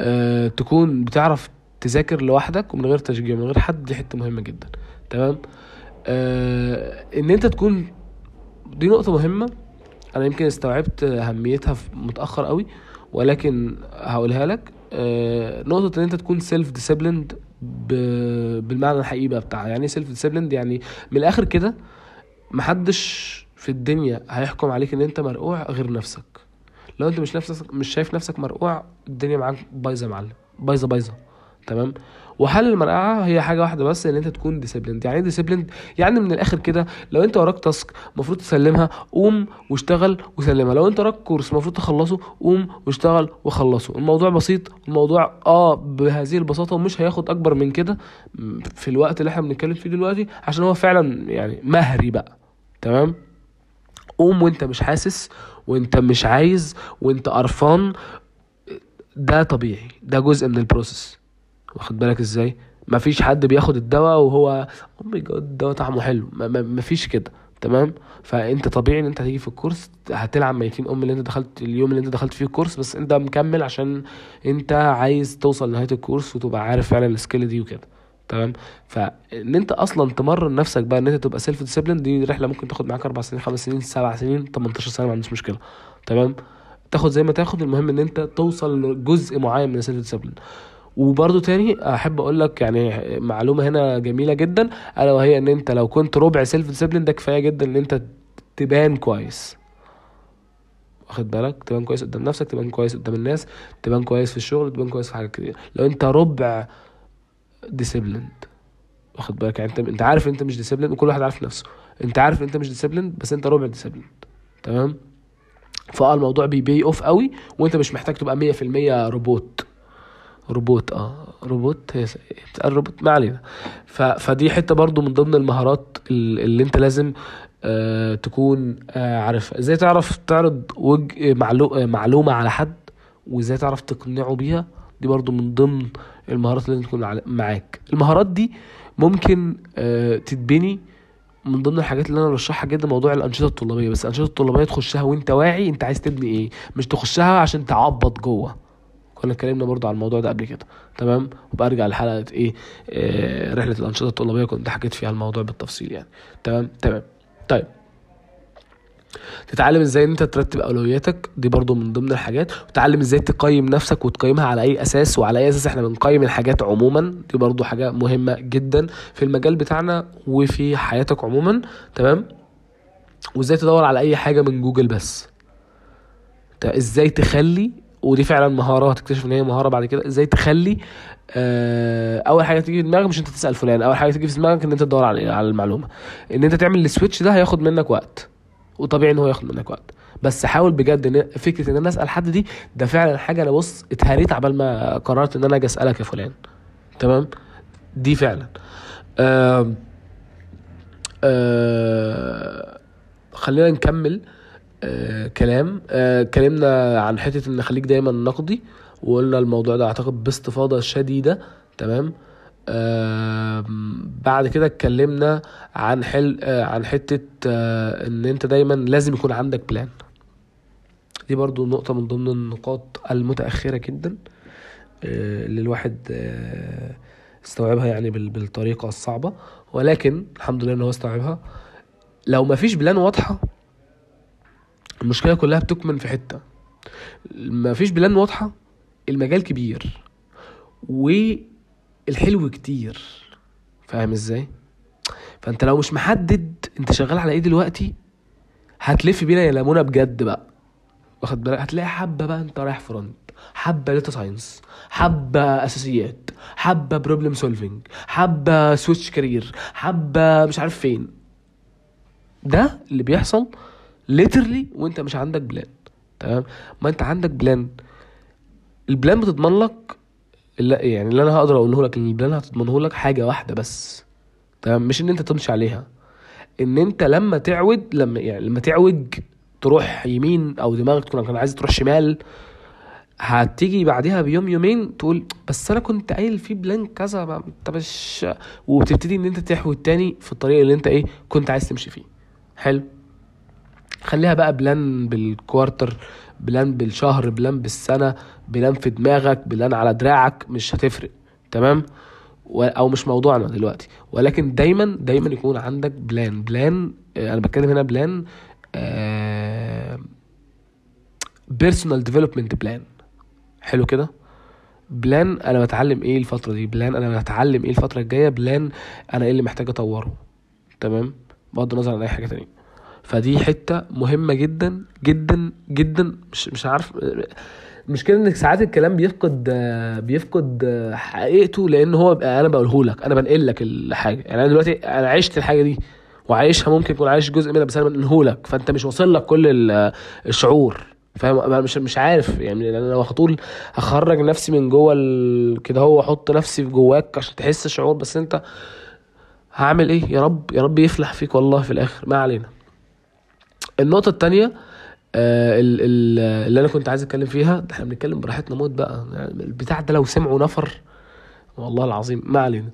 آه تكون بتعرف تذاكر لوحدك ومن غير تشجيع من غير حد دي حتة مهمة جدا. تمام؟ آه إن أنت تكون دي نقطة مهمة. أنا يمكن استوعبت أهميتها متأخر قوي ولكن هقولها لك. نقطة إن أنت تكون self disciplined بالمعنى الحقيقي بقى بتاعها. يعني self disciplined يعني من الآخر كده محدش في الدنيا هيحكم عليك إن أنت مرقوع غير نفسك. لو أنت مش نفسك مش شايف نفسك مرقوع الدنيا معاك بايظة يا معلم. بايظة بايظة. تمام؟ وحل المرقعه هي حاجة واحدة بس إن أنت تكون disciplined يعني إيه disciplined يعني من الآخر كده لو أنت وراك task المفروض تسلمها قوم واشتغل وسلمها. لو أنت وراك course المفروض تخلصه قوم واشتغل وخلصه. الموضوع بسيط الموضوع آه بهذه البساطة ومش هياخد أكبر من كده في الوقت اللي إحنا بنتكلم فيه دلوقتي عشان هو فعلا يعني مهري بقى. تمام؟ قوم وأنت مش حاسس وأنت مش عايز وأنت قرفان. ده طبيعي. ده جزء من ال process واخد بالك إزاي؟ مفيش حد بياخد الدواء وهو oh my God الدواء طعمه حلو. مفيش كده تمام؟ فانت طبيعي ان انت هتيجي في ال course هتلعن ميتين ام اللي انت دخلت اليوم اللي انت دخلت فيه ال course بس انت مكمل عشان انت عايز توصل لنهاية ال course وتبقى عارف فعلا ال skill دي وكده تمام؟ فان انت أصلا تمرن نفسك بقى ان انت تبقى self disciplined دي رحلة ممكن تاخد معاك أربع سنين خمس سنين سبع سنين 18 سنة ما عنديش مشكلة تمام؟ تاخد زي ما تاخد المهم ان انت توصل لجزء معين من ال self discipline وبرده تاني أحب أقول لك يعني معلومة هنا جميلة جدا ألا وهي إن أنت لو كنت ربع self disciplined ده كفاية جدا إن أنت تبان كويس. واخد بالك؟ تبان كويس قدام نفسك تبان كويس قدام الناس تبان كويس في الشغل تبان كويس في حاجات كتير. لو أنت ربع disciplined واخد بالك؟ يعني انت أنت عارف أنت مش disciplined وكل واحد عارف نفسه. أنت عارف أنت مش disciplined بس أنت ربع disciplined تمام؟ فأه الموضوع بي pay off قوي وأنت مش محتاج تبقى 100% روبوت روبوت آه روبوت هي الروبوت ما علينا. فدي حتة برضو من ضمن المهارات اللي انت لازم آه تكون آه عارفها. إزاي تعرف تعرض وج... معلو... معلومة على حد وازاي تعرف تقنعه بيها؟ دي برضو من ضمن المهارات اللي تكون معاك. المهارات دي ممكن آه تتبني من ضمن الحاجات اللي أنا برشحها جدا موضوع الأنشطة الطلابية. بس الأنشطة الطلابية تخشها وانت واعي انت عايز تبني إيه. مش تخشها عشان تعبط جوه. كنا اتكلمنا برضو على الموضوع ده قبل كده. تمام؟ وبقى ارجع لحلقة إيه آه رحلة الأنشطة الطلابية كنت حكيت فيها الموضوع بالتفصيل يعني. تمام؟ تمام. طيب. تتعلم إزاي ان انت ترتب اولوياتك دي برضو من ضمن الحاجات. وتتعلم إزاي تقيم نفسك وتقيمها على اي أساس وعلى اي أساس إحنا بنقيم الحاجات عموما. دي برضو حاجة مهمة جدا في المجال بتاعنا وفي حياتك عموما. تمام؟ وازاي تدور على اي حاجة من جوجل بس. إزاي تخلي ودي فعلا مهارة هتكتشف إن هي مهارة بعد كده. إزاي تخلي آه، أول حاجة تيجي في دماغك مش أنت تسأل فلان أول حاجة تيجي في دماغك إن أنت تدور على على المعلومة. إن أنت تعمل ال switch ده هياخد منك وقت وطبيعي إن هو ياخد منك وقت. بس حاول بجد إن فكرة إن أنا أسأل حد دي ده فعلا حاجة أنا بص اتهريت عبال ما قررت إن أنا أجي أسألك يا فلان. تمام؟ دي فعلا. آم آه خلينا نكمل. آه كلام. آه عن حتة إن خليك دايما نقدي وقلنا الموضوع ده أعتقد باستفاضة شديدة. تمام؟ آم، بعد كده اتكلمنا عن حل آه، عن حتة آه، إن أنت دايما لازم يكون عندك بلان دي برضو نقطة من ضمن النقاط المتأخرة جدا آه، اللي الواحد آه، استوعبها يعني بال- بالطريقة الصعبة. ولكن الحمد لله إن هو استوعبها. لو مفيش plan واضحة المشكلة كلها بتكمن في حتة. مفيش plan واضحة المجال كبير والحلو كتير. فاهم إزاي؟ فأنت لو مش محدد أنت شغال على إيه دلوقتي هتلف بينا يا لمونة بجد بقى. واخد بالك؟ هتلاقي حبة بقى أنت رايح front حبة data science حبة أساسيات حبة problem solving حبة switch career حبة مش عارف فين. ده اللي بيحصل literally وانت مش عندك plan تمام؟ ما انت عندك plan ال plan بتضمن لك لا يعني اللي أنا هقدر اقوله لك ان ال plan هتضمنه لك حاجة واحدة بس. تمام؟ مش ان انت تمشي عليها. ان انت لما تعود لما يعني لما تعوج تروح يمين أو دماغك تكون كان عايز تروح شمال هتيجي بعدها بيوم يومين تقول بس أنا كنت قايل في plan كذا انت مش وبتبتدي إن أنت تحود تاني في الطريق اللي أنت إيه كنت عايز تمشي فيه. حلو؟ خليها بقى plan بال quarter plan بالشهر plan بالسنة plan في دماغك plan على دراعك مش هتفرق تمام؟ أو مش موضوعنا دلوقتي. ولكن دايما دايما يكون عندك plan. plan آه، أنا بتكلم هنا plan personal development plan حلو كده؟ plan أنا بتعلم إيه الفترة دي؟ plan أنا بتعلم إيه الفترة الجاية؟ plan أنا إيه اللي محتاج أطوره؟ تمام؟ بغض النظر عن أي حاجة تانية. فدي حتة مهمة جدا جدا جدا. مش مش عارف المشكلة ان ساعات الكلام بيفقد بيفقد حقيقته لأن هو أنا بقوله لك أنا بنقل لك الحاجة. يعني أنا دلوقتي أنا عشت الحاجة دي وعايشها ممكن يكون عايش جزء منها بس أنا بنقله لك. فأنت مش واصل لك كل ال- الشعور. فاهم؟ أنا مش مش عارف. يعني أنا لو هطول هخرج نفسي من جوه كده هو أحط نفسي في جواك عشان تحس الشعور. بس أنت هعمل إيه؟ يا رب يا رب يفلح فيك والله في الآخر. ما علينا. النقطة التانية آه ال- ال- اللي أنا كنت عايز أتكلم فيها إحنا بنتكلم براحتنا موت بقى. البتاع ده لو سمعوا نفر والله العظيم ما علينا.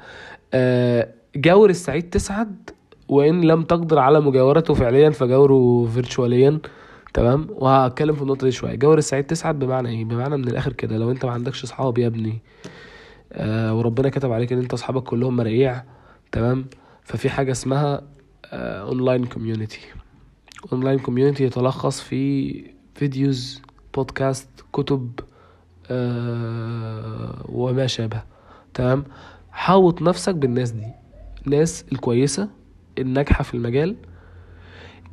آه جاور السعيد تسعد وإن لم تقدر على مجاورته فعليا فجاوره فيرتشواليا تمام؟ وهتكلم في النقطة دي شوية. جاور السعيد تسعد بمعنى إيه؟ بمعنى من الآخر كده لو أنت ما عندكش أصحاب يا ابني آه وربنا كتب عليك إن أنت أصحابك كلهم مرقيع تمام؟ ففي حاجة اسمها online community online community يتلخص في videos podcast كتب آه وما شابه. تمام؟ حاوط نفسك بالناس دي. الناس الكويسة الناجحة في المجال.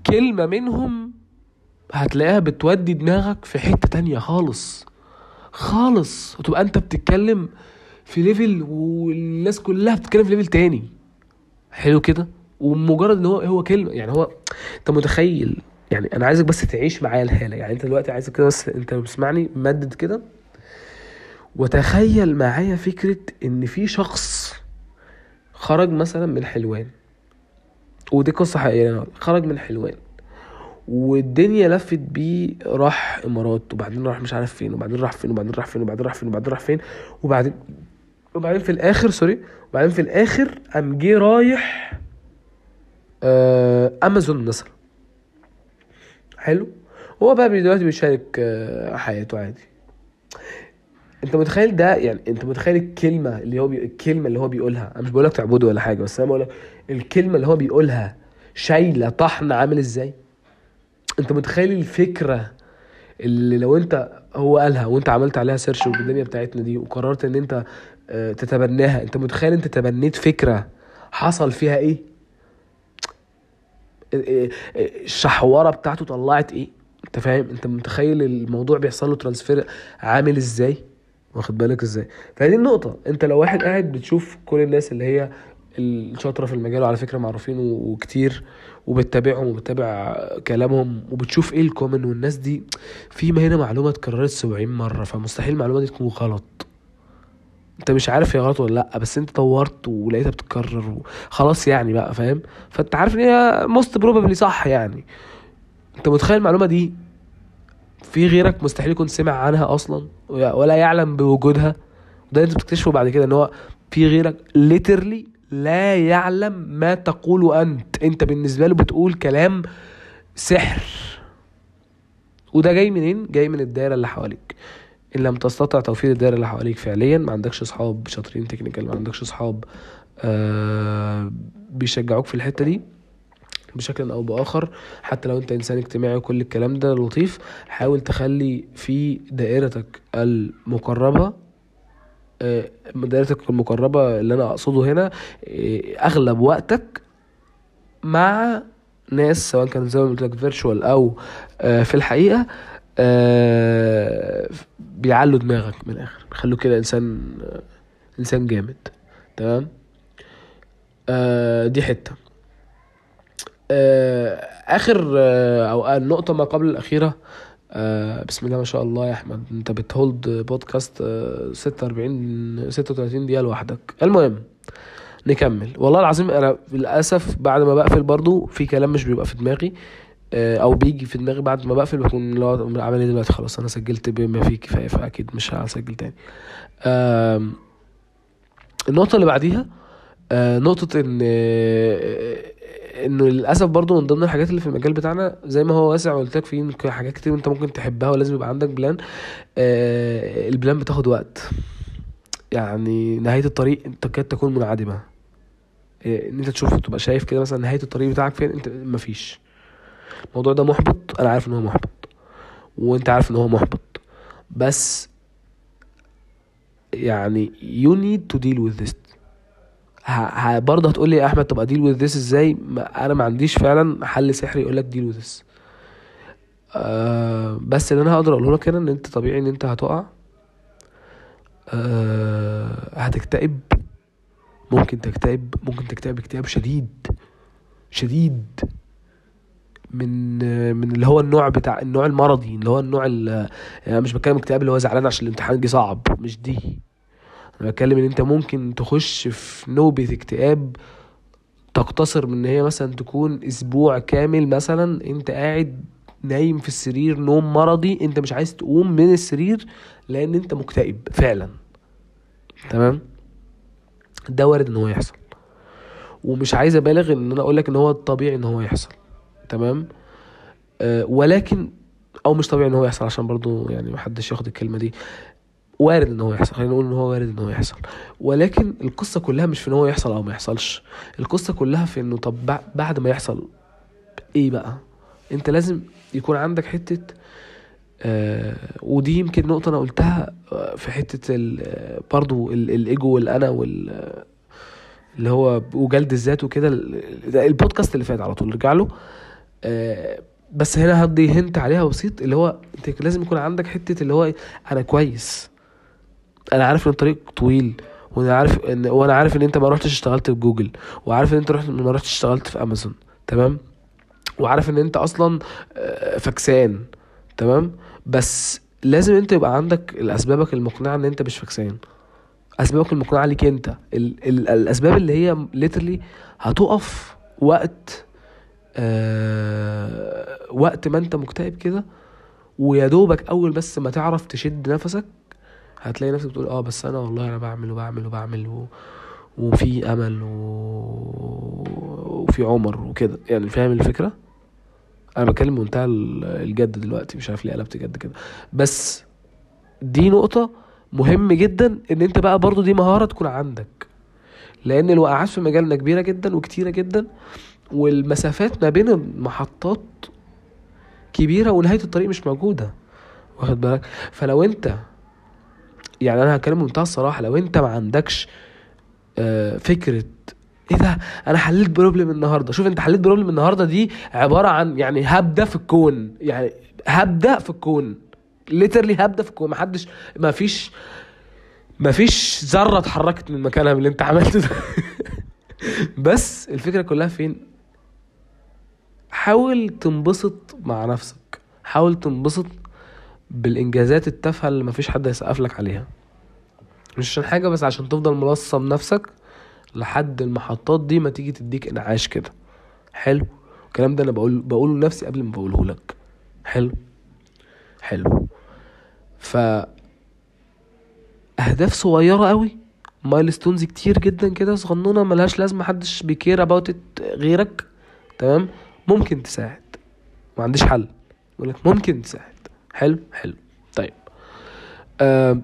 كلمة منهم هتلاقيها بتودي دماغك في حتة تانية خالص. خالص. وتبقى أنت بتتكلم في level والناس كلها بتتكلم في level تاني. حلو كده؟ ومجرد إن هو هو كلمة يعني هو أنت متخيل؟ يعني أنا عايزك بس تعيش معايا الحالة. يعني أنت دلوقتي عايزك كده بس أنت بتسمعني مدد كده. وتخيل معايا فكرة إن في شخص خرج مثلا من حلوان. ودي قصة حقيقية خرج من حلوان. والدنيا لفت بيه راح إمارات وبعدين راح مش عارف فين وبعدين راح فين وبعدين راح فين وبعدين راح فين وبعدين راح فين وبعدين وبعدين في الآخر سوري وبعدين في الآخر قام جه رايح أمازون مثلا. حلو. هو بقى دلوقتي بيشارك آه حياته عادي. أنت متخيل ده؟ يعني أنت متخيل الكلمة اللي هو بي... الكلمة اللي هو بيقولها؟ أنا مش بقول لك تعبده ولا حاجة بس أنا بقول لك الكلمة اللي هو بيقولها شايلة طحن عامل إزاي؟ أنت متخيل الفكرة اللي لو أنت هو قالها وأنت عملت عليها search والدنيا بتاعتنا دي وقررت إن أنت آه، تتبناها أنت متخيل أنت تبنيت فكرة حصل فيها إيه؟ الشحوره بتاعته طلعت إيه؟ أنت فاهم؟ أنت متخيل الموضوع بيحصل له transfer عامل إزاي؟ واخد بالك إزاي؟ فدي النقطة. أنت لو واحد قاعد بتشوف كل الناس اللي هي الشاطرة في المجال وعلى فكرة معروفين وكتير وبتتابعهم وبتتابع كلامهم وبتشوف إيه ال common والناس دي في ما هنا معلومة اتكررت 70 مرة فمستحيل المعلومة دي تكون غلط. انت مش عارف هي غلط ولا لأ بس انت دورت ولقيتها بتتكرر خلاص يعني بقى فاهم؟ فانت عارف ان هي most probably صح يعني. انت متخيل المعلومة دي؟ في غيرك مستحيل يكون سمع عنها أصلا ولا يعلم بوجودها؟ وده انت بتكتشفه بعد كده ان هو في غيرك literally لا يعلم ما تقول أنت. انت بالنسبة له بتقول كلام سحر. وده جاي منين؟ جاي من الدايرة اللي حواليك. إن لم تستطع توفير الدايره اللي حواليك فعليا ما عندكش أصحاب شاطرين technical ما عندكش أصحاب آه بيشجعوك في الحتة دي بشكل أو بآخر. حتى لو أنت إنسان اجتماعي وكل الكلام ده لطيف حاول تخلي في دائرتك المقربة آه، دائرتك المقربة اللي أنا أقصده هنا آه، أغلب وقتك مع ناس سواء كان زي ما قلت لك فيرتشوال أو في الحقيقة. بيعلوا دماغك من الآخر بيخلوك كده إنسان إنسان جامد تمام؟ دي حتة. آخر أو النقطه ما قبل الأخيرة آه بسم الله ما شاء الله يا أحمد أنت بتهولد بودكاست آه 46 36 دقيقة لوحدك. المهم نكمل. والله العظيم أنا للأسف بعد ما بقفل برضو في كلام مش بيبقى في دماغي. آه أو بيجي في دماغي بعد ما بقفل بكون اللي عامل إيه دلوقتي؟ خلاص أنا سجلت بما فيه كفايه فأكيد مش هسجل تاني. آه النقطة اللي بعديها آه نقطة إن آه إنه للأسف برضو من ضمن الحاجات اللي في المجال بتاعنا زي ما هو واسع وقلت لك في حاجات كتير أنت ممكن تحبها ولازم يبقى عندك بلان. آه البلان بتاخد وقت. يعني نهاية الطريق تكاد تكون منعدمة. آه إن أنت تشوف تبقى شايف كده مثلا نهاية الطريق بتاعك فين أنت مفيش. الموضوع ده محبط أنا عارف إن هو محبط وأنت عارف إن هو محبط. بس يعني you need to deal with this. برضه هتقول لي يا أحمد طب ا deal with this إزاي؟ ما أنا ما عنديش فعلا حل سحري يقول لك deal with this آه بس اللي أنا هقدر أقوله لك هنا إن أنت طبيعي إن أنت هتقع. آه هتكتئب. ممكن تكتئب ممكن تكتئب اكتئاب شديد. شديد. من من اللي هو النوع بتاع النوع المرضي اللي هو النوع اللي يعني مش بتكلم اكتئاب اللي هو زعلان عشان الامتحان جه صعب مش دي. أنا بتكلم إن أنت ممكن تخش في نوبة اكتئاب تقتصر من إن هي مثلا تكون أسبوع كامل مثلا أنت قاعد نايم في السرير نوم مرضي أنت مش عايز تقوم من السرير لأن أنت مكتئب فعلا. تمام؟ ده وارد إن هو يحصل. ومش عايز أبالغ إن أنا اقولك إن هو الطبيعي إن هو يحصل. تمام؟ أه ولكن أو مش طبيعي إن هو يحصل عشان برضو يعني محدش ياخد الكلمة دي. وارد إن هو يحصل خلينا نقول إن هو وارد إن هو يحصل. ولكن القصة كلها مش في إن هو يحصل أو ما يحصلش. القصة كلها في إنه طب بعد ما يحصل إيه بقى؟ أنت لازم يكون عندك حتة آه ودي يمكن نقطة أنا قلتها آه، في حتة ال برضو الإيجو والأنا وال اللي هو وجلد الذات وكده البودكاست اللي فات على طول ارجع له. بس هنا هدي هنت عليها بسيط اللي هو انت لازم يكون عندك حتة اللي هو أنا كويس. أنا عارف ان الطريق طويل وأنا عارف ان وأنا عارف ان انت ما رحتش اشتغلت في جوجل وعارف ان انت رحت ما رحتش اشتغلت في امازون تمام؟ وعارف ان انت أصلا آه، فكسان تمام؟ بس لازم انت يبقى عندك الاسبابك المقنعة ان انت مش فكسان. أسبابك المقنعة ليك انت. ال ال الأسباب اللي هي literally هتقف وقت آه وقت ما انت مكتئب كده ويا دوبك أول بس ما تعرف تشد نفسك هتلاقي نفسك بتقول آه بس أنا والله أنا بعمل وبعمل وبعمل و... وفي أمل و... وفي عمر وكده. يعني فاهم الفكرة؟ أنا بتكلم بمنتهى الجد دلوقتي مش عارف ليه قلبت جد كده. بس دي نقطة مهم جدا إن أنت بقى برضو دي مهارة تكون عندك. لأن الوقعات في مجالنا كبيرة جدا وكتيرة جدا والمسافات ما بين المحطات كبيرة ونهاية الطريق مش موجودة. واخد بالك؟ فلو انت يعني أنا هتكلم بمنتهى الصراحة لو انت ما عندكش آه، فكرة إيه ده؟ أنا حليت problem النهارده. شوف أنت حليت problem النهارده دي عبارة عن يعني هبدة في الكون. يعني هبدة في الكون. literally هبدة في الكون. محدش ما فيش ما فيش ذرة اتحركت من مكانها من اللي انت عملته ده. [LAUGHS] بس الفكرة كلها فين؟ حاول تنبسط مع نفسك. حاول تنبسط بالإنجازات التافهة اللي مفيش حد هيسقف لك عليها. مش عشان حاجة بس عشان تفضل ملصم نفسك لحد المحطات دي ما تيجي تديك انعاش كده. حلو. الكلام ده أنا بقول بقوله لنفسي قبل ما بقوله لك. حلو. حلو. ف أهداف صغيرة قوي. milestones كتير جدا كده صغنونة ملهاش لازمة محدش بي care about غيرك. تمام؟ ممكن تساعد. ما عنديش حل. بقول لك ممكن تساعد. حلو؟ حلو. طيب. آه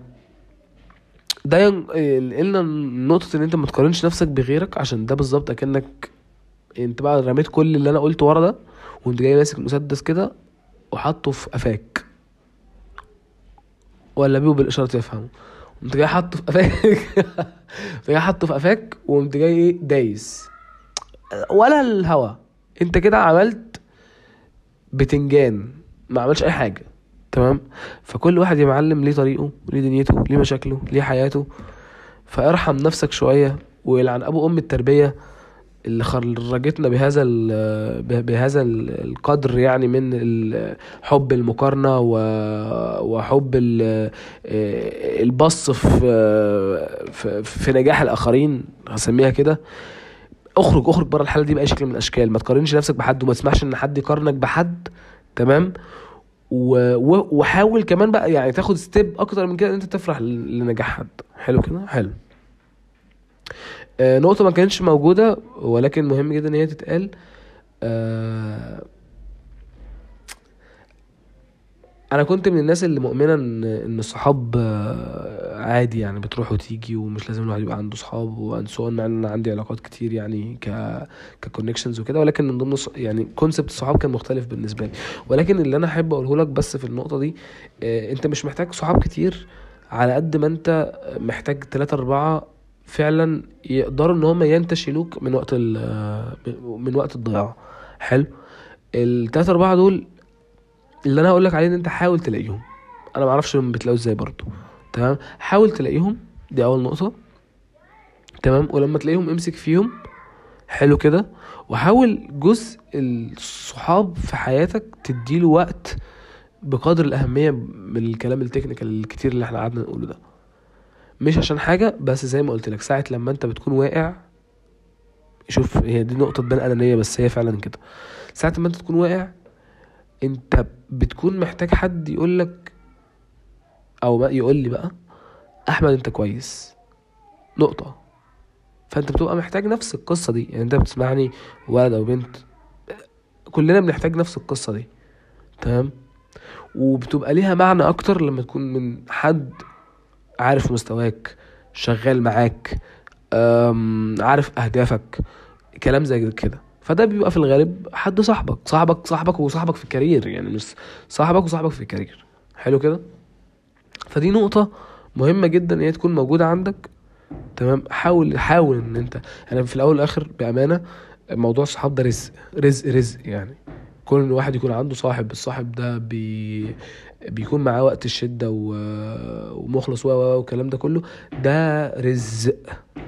ده ين- قلنا نقطة إن أنت ما تقارنش نفسك بغيرك عشان ده بالظبط أكنك أنت بقى رميت كل اللي أنا قلته ورا ده وأنت جاي ماسك مسدس كده وحاطه في قفاك. ولا بيه بالاشارة يفهموا قمت جاي حاطه في قفاك. [LAUGHS] جاي حاطه في قفاك وقمت جاي إيه؟ دايس. ولا الهوا. انت كده عملت بتنجان ما عملش أي حاجة تمام؟ فكل واحد يا معلم ليه طريقه ليه دنيته ليه مشاكله ليه حياته. فارحم نفسك شوية ويلعن أبو أم التربية اللي خرجتنا بهذا بهذا ال- القدر يعني من حب المقارنة وحب ال- البص في في- في نجاح الآخرين هسميها كده. اخرج اخرج بره الحاله دي بأي شكل من الأشكال. ما تقارنش نفسك بحد وما تسمحش إن حد يقارنك بحد تمام؟ و... وحاول كمان بقى يعني تاخد step أكتر من كده إن أنت تفرح لنجاح حد. حلو كده؟ حلو. آه نقطة ما كانتش موجودة ولكن مهم جدا إن هي تتقال. آه أنا كنت من الناس اللي مؤمنة إن إن الصحاب آه، عادي يعني بتروح وتيجي ومش لازم الواحد يبقى عنده صحاب and so on أنا عندي علاقات كتير يعني ك ك connections وكده ولكن من ضمن يعني concept الصحاب كان مختلف بالنسبة لي. ولكن اللي أنا أحب أقوله لك بس في النقطة دي آه، أنت مش محتاج صحاب كتير على قد ما أنت محتاج ثلاثة أربعة فعلا يقدروا إن هم ينتشلوك من وقت آه، من وقت الضياع. حلو. التلاتة أربعة دول اللي أنا هقول لك عليه إن أنت حاول تلاقيهم. أنا ما أعرفش هم بتلاقوا إزاي برضو. تمام؟ حاول تلاقيهم. دي أول نقطة. تمام؟ ولما تلاقيهم امسك فيهم. حلو كده. وحاول جزء الصحاب في حياتك تديله وقت بقدر الأهمية من الكلام التكنيكال الكتير اللي إحنا قعدنا نقوله ده. مش عشان حاجة بس زي ما قلت لك ساعة لما أنت بتكون واقع شوف هي دي نقطة تبان أنانية بس هي فعلا كده. ساعة ما أنت تكون واقع انت بتكون محتاج حد يقول لك أو يقول لي بقى أحمد انت كويس. نقطة. فانت بتبقى محتاج نفس القصة دي. يعني انت بتسمعني ولد أو بنت كلنا بنحتاج نفس القصة دي. تمام؟ وبتبقى ليها معنى أكتر لما تكون من حد عارف مستواك شغال معاك عارف أهدافك كلام زي كده. فده بيبقى في الغالب حد صاحبك صاحبك صاحبك وصاحبك في الكارير يعني مش صاحبك وصاحبك في الكارير. حلو كده؟ فدي نقطة مهمة جدا إن هي تكون موجودة عندك. تمام؟ حاول حاول إن أنت يعني في الأول والآخر بأمانة موضوع الصحاب ده رزق رزق رزق يعني. كل واحد يكون عنده صاحب الصاحب ده بي بيكون معاه وقت الشدة و... ومخلص و- والكلام ده كله ده رزق.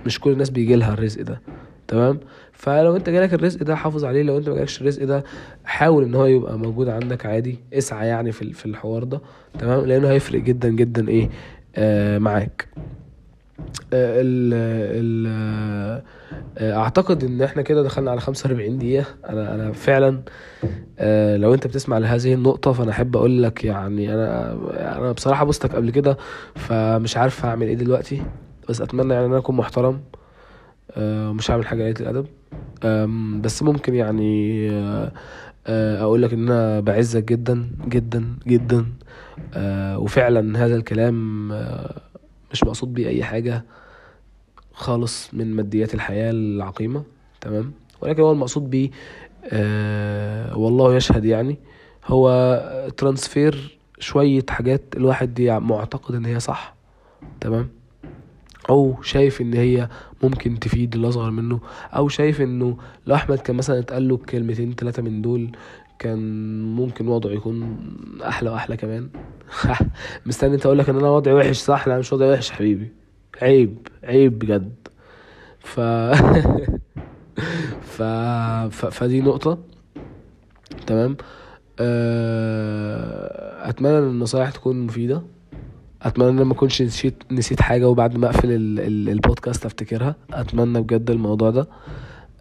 مش كل الناس بيجي لها الرزق ده. تمام؟ فلو انت جالك الرزق ده حافظ عليه. لو انت ما جالكش الرزق ده حاول ان هو يبقى موجود عندك عادي. اسعى يعني في في الحوار ده. تمام؟ لأنه هيفرق جدا جدا إيه آه معاك. آه ال ال آه اعتقد ان إحنا كده دخلنا على 45 دقيقة. أنا أنا فعلا آه لو انت بتسمع لهذه النقطة فانا احب أقول لك يعني أنا أنا بصراحة بوستك قبل كده فمش عارف هعمل إيه دلوقتي. بس اتمنى يعني ان أنا اكون محترم. مش هعمل حاجة قليلة الأدب. بس ممكن يعني آه، آه، أقول لك إن أنا بعزك جدا جدا جدا. آه، وفعلا هذا الكلام آه، مش مقصود بيه أي حاجة خالص من ماديات الحياة العقيمة تمام؟ ولكن هو المقصود بيه آه، والله يشهد يعني هو ترانسفير شوية حاجات الواحد معتقد إن هي صح تمام؟ أو شايف إن هي ممكن تفيد اللي اصغر منه أو شايف إنه لو أحمد كان مثلا اتقال له كلمتين ثلاثة من دول كان ممكن وضعه يكون أحلى وأحلى كمان. [LAUGHS] مستني أنت أقول لك إن أنا وضعي وحش صح؟ لا مش وضعي وحش حبيبي. عيب عيب بجد. ف... [LAUGHS] ف... ف... فدي نقطة. تمام؟ آه، أتمنى إن النصايح تكون مفيدة. أتمنى ان ما أكونش نسيت نسيت حاجة وبعد ما أقفل ال... ال... البودكاست أفتكرها. أتمنى بجد الموضوع ده.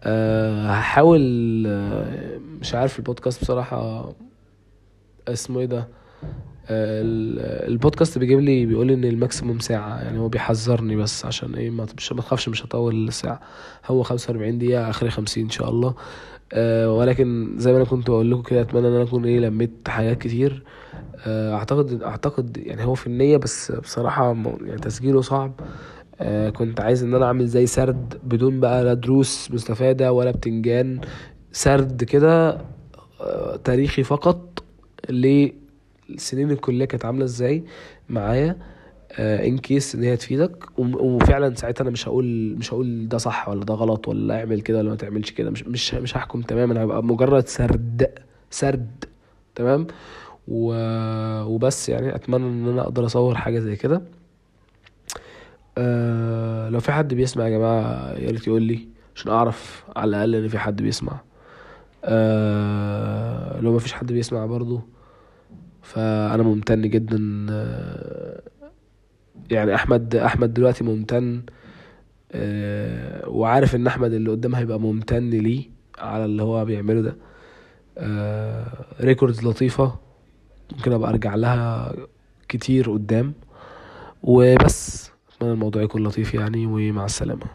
أه هحاول آه، مش عارف البودكاست بصراحة اسمه إيه ده؟ آه، البودكاست بيجيب لي بيقول لي إن ال maximum ساعة. يعني هو بيحذرني بس عشان إيه ما تخافش مش هطول الساعة. هو خمسة وأربعين دقيقة آخري خمسين إن شاء الله. أه ولكن زي ما أنا كنت بقول لكم كده أتمنى إن أنا أكون إيه لميت حاجات كتير. أه أعتقد أعتقد يعني هو في النية بس بصراحة يعني تسجيله صعب. أه كنت عايز إن أنا أعمل زي سرد بدون بقى لا دروس مستفادة ولا بتنجان. سرد كده أه تاريخي فقط لسنين الكلية كانت عاملة إزاي معايا. ان كيس إن هي تفيدك. وفعلا ساعتها أنا مش هقول مش هقول ده صح ولا ده غلط ولا اعمل كده ولا ما تعملش كده. مش مش مش هحكم تماما. هيبقى مجرد سرد سرد تمام؟ وبس يعني أتمنى إن أنا أقدر أصور حاجة زي كده. أه لو في حد بيسمع يا جماعة يا ريت يقول لي عشان أعرف على الأقل إن في حد بيسمع. أه لو ما فيش حد بيسمع برضو فأنا ممتن جدا. أه يعني أحمد أحمد دلوقتي ممتن. وعارف إن أحمد اللي قدام هيبقى ممتن ليه على اللي هو بيعمله ده. ريكوردز لطيفة. ممكن أبقى أرجع لها كتير قدام. وبس أتمنى الموضوع يكون لطيف يعني ومع السلامة.